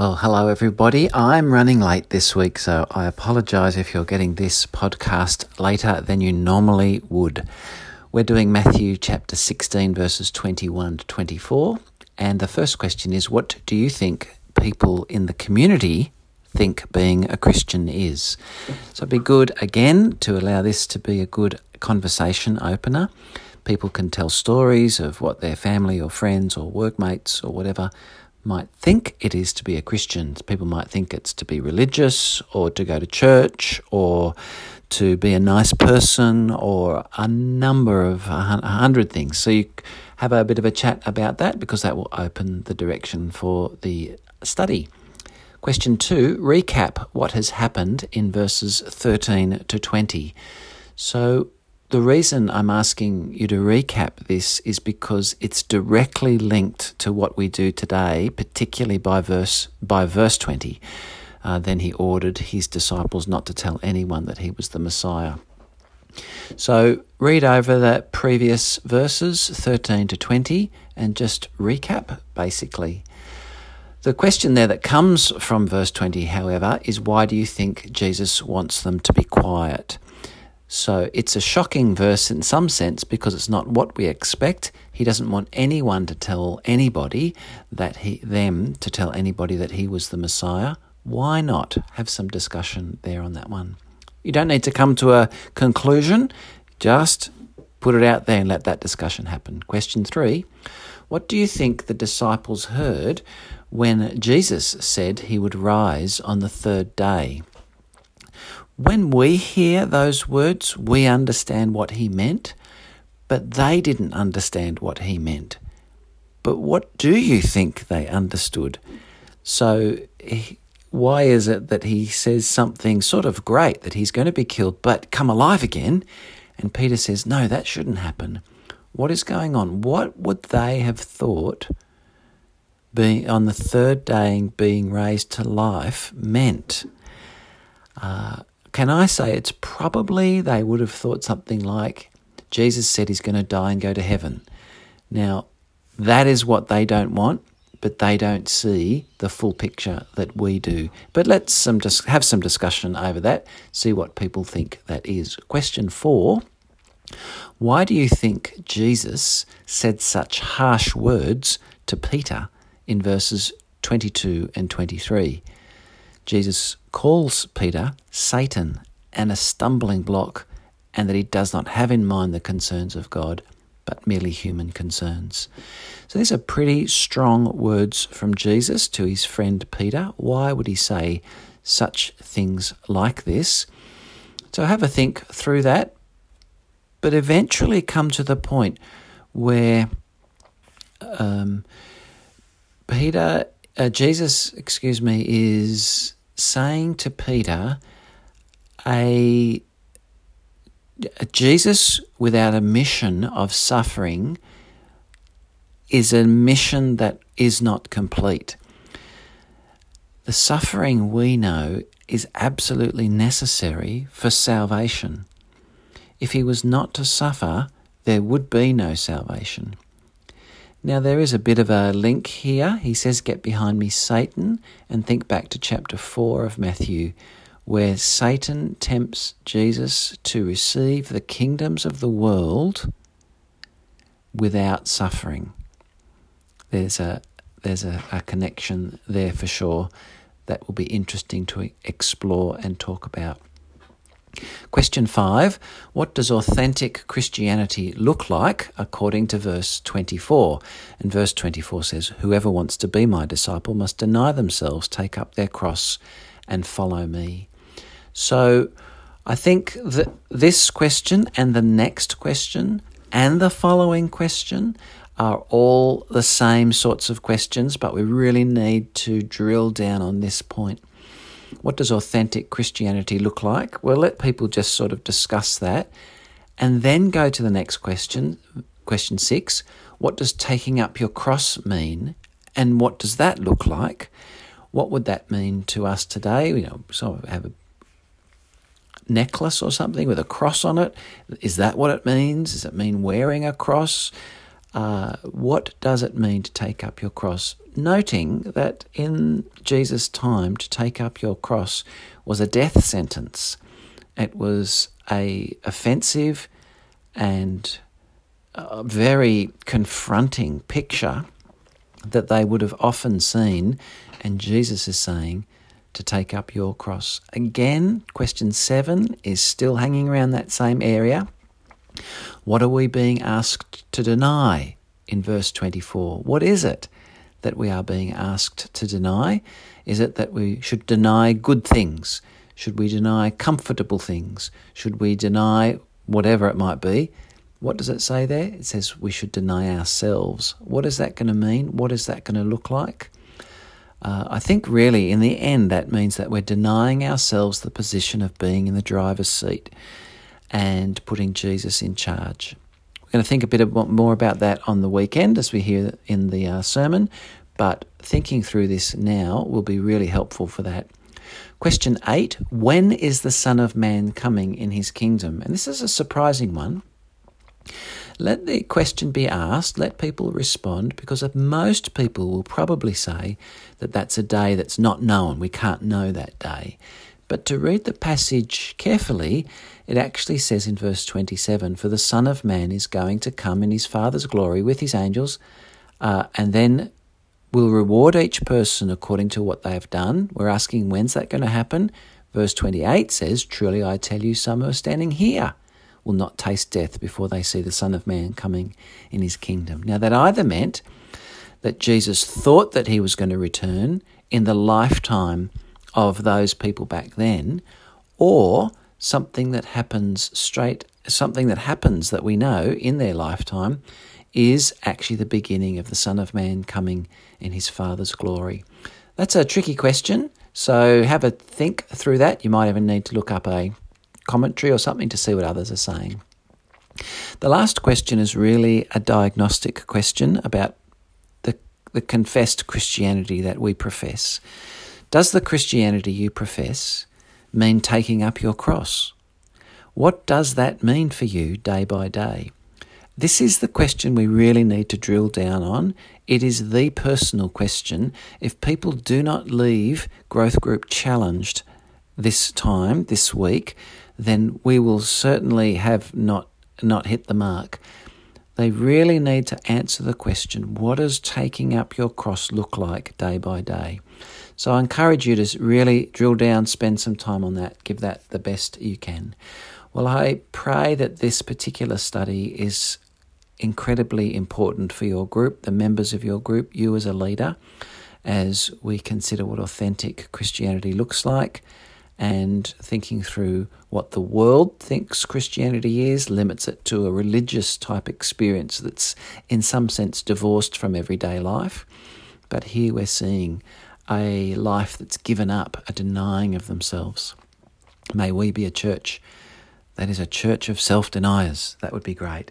Well, hello everybody. I'm running late this week, so I apologize if you're getting this podcast later than you normally would. We're doing Matthew chapter 16, verses 21 to 24. And the first question is What do you think people in the community think being a Christian is? So it'd be good, again, to allow this to be a good conversation opener. People can tell stories of what their family or friends or workmates or whatever might think it is to be a Christian. People might think it's to be religious or to go to church or to be a nice person or a number of a hundred things. So you have a bit of a chat about that because that will open the direction for the study. Question two recap what has happened in verses 13 to 20. So the reason I'm asking you to recap this is because it's directly linked to what we do today, particularly by verse by verse 20. Uh, then he ordered his disciples not to tell anyone that he was the Messiah. So read over the previous verses 13 to 20 and just recap basically. The question there that comes from verse 20, however, is why do you think Jesus wants them to be quiet? So it's a shocking verse in some sense because it's not what we expect. He doesn't want anyone to tell anybody that he them to tell anybody that he was the Messiah. Why not have some discussion there on that one? You don't need to come to a conclusion, just put it out there and let that discussion happen. Question 3. What do you think the disciples heard when Jesus said he would rise on the third day? When we hear those words, we understand what he meant, but they didn't understand what he meant. But what do you think they understood? So, why is it that he says something sort of great that he's going to be killed but come alive again? And Peter says, No, that shouldn't happen. What is going on? What would they have thought being on the third day being raised to life meant? Uh, can I say it's probably they would have thought something like Jesus said he's going to die and go to heaven. Now, that is what they don't want, but they don't see the full picture that we do. But let's some just have some discussion over that, see what people think that is. Question four Why do you think Jesus said such harsh words to Peter in verses 22 and 23? Jesus calls Peter Satan and a stumbling block, and that he does not have in mind the concerns of God, but merely human concerns. So these are pretty strong words from Jesus to his friend Peter. Why would he say such things like this? So have a think through that, but eventually come to the point where um, Peter, uh, Jesus, excuse me, is saying to Peter, a, a Jesus without a mission of suffering is a mission that is not complete. The suffering we know is absolutely necessary for salvation. If he was not to suffer, there would be no salvation. Now, there is a bit of a link here. He says, Get behind me, Satan, and think back to chapter 4 of Matthew, where Satan tempts Jesus to receive the kingdoms of the world without suffering. There's a there's a, a connection there for sure that will be interesting to explore and talk about. Question 5 What does authentic Christianity look like according to verse 24? And verse 24 says, Whoever wants to be my disciple must deny themselves, take up their cross, and follow me. So I think that this question and the next question and the following question are all the same sorts of questions, but we really need to drill down on this point. What does authentic Christianity look like? Well, let people just sort of discuss that and then go to the next question, question six. What does taking up your cross mean? And what does that look like? What would that mean to us today? You know, so have a necklace or something with a cross on it. Is that what it means? Does it mean wearing a cross? Uh, what does it mean to take up your cross? Noting that in Jesus' time, to take up your cross was a death sentence. It was a offensive and a very confronting picture that they would have often seen, and Jesus is saying to take up your cross. Again, question seven is still hanging around that same area. What are we being asked to deny in verse 24? What is it that we are being asked to deny? Is it that we should deny good things? Should we deny comfortable things? Should we deny whatever it might be? What does it say there? It says we should deny ourselves. What is that going to mean? What is that going to look like? Uh, I think really in the end that means that we're denying ourselves the position of being in the driver's seat and putting Jesus in charge. We're going to think a bit more about that on the weekend as we hear in the uh, sermon, but thinking through this now will be really helpful for that. Question 8 When is the Son of Man coming in his kingdom? And this is a surprising one. Let the question be asked, let people respond, because most people will probably say that that's a day that's not known. We can't know that day. But to read the passage carefully, it actually says in verse 27 For the Son of Man is going to come in his Father's glory with his angels, uh, and then will reward each person according to what they have done. We're asking, when's that going to happen? Verse 28 says, Truly I tell you, some who are standing here will not taste death before they see the Son of Man coming in his kingdom. Now, that either meant that Jesus thought that he was going to return in the lifetime of those people back then, or something that happens straight, something that happens that we know in their lifetime is actually the beginning of the Son of Man coming in his Father's glory. That's a tricky question, so have a think through that. You might even need to look up a commentary or something to see what others are saying. The last question is really a diagnostic question about the, the confessed Christianity that we profess. Does the Christianity you profess mean taking up your cross? What does that mean for you day by day? This is the question we really need to drill down on. It is the personal question. If people do not leave Growth Group challenged this time, this week, then we will certainly have not not hit the mark. They really need to answer the question what does taking up your cross look like day by day? So I encourage you to really drill down, spend some time on that, give that the best you can. Well, I pray that this particular study is incredibly important for your group, the members of your group, you as a leader, as we consider what authentic Christianity looks like and thinking through what the world thinks Christianity is, limits it to a religious type experience that's in some sense divorced from everyday life. But here we're seeing a life that's given up, a denying of themselves. May we be a church that is a church of self deniers. That would be great.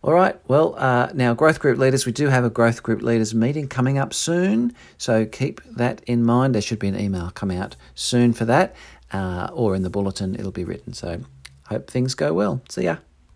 All right, well, uh, now, growth group leaders, we do have a growth group leaders meeting coming up soon. So keep that in mind. There should be an email come out soon for that uh, or in the bulletin, it'll be written. So, hope things go well. See ya.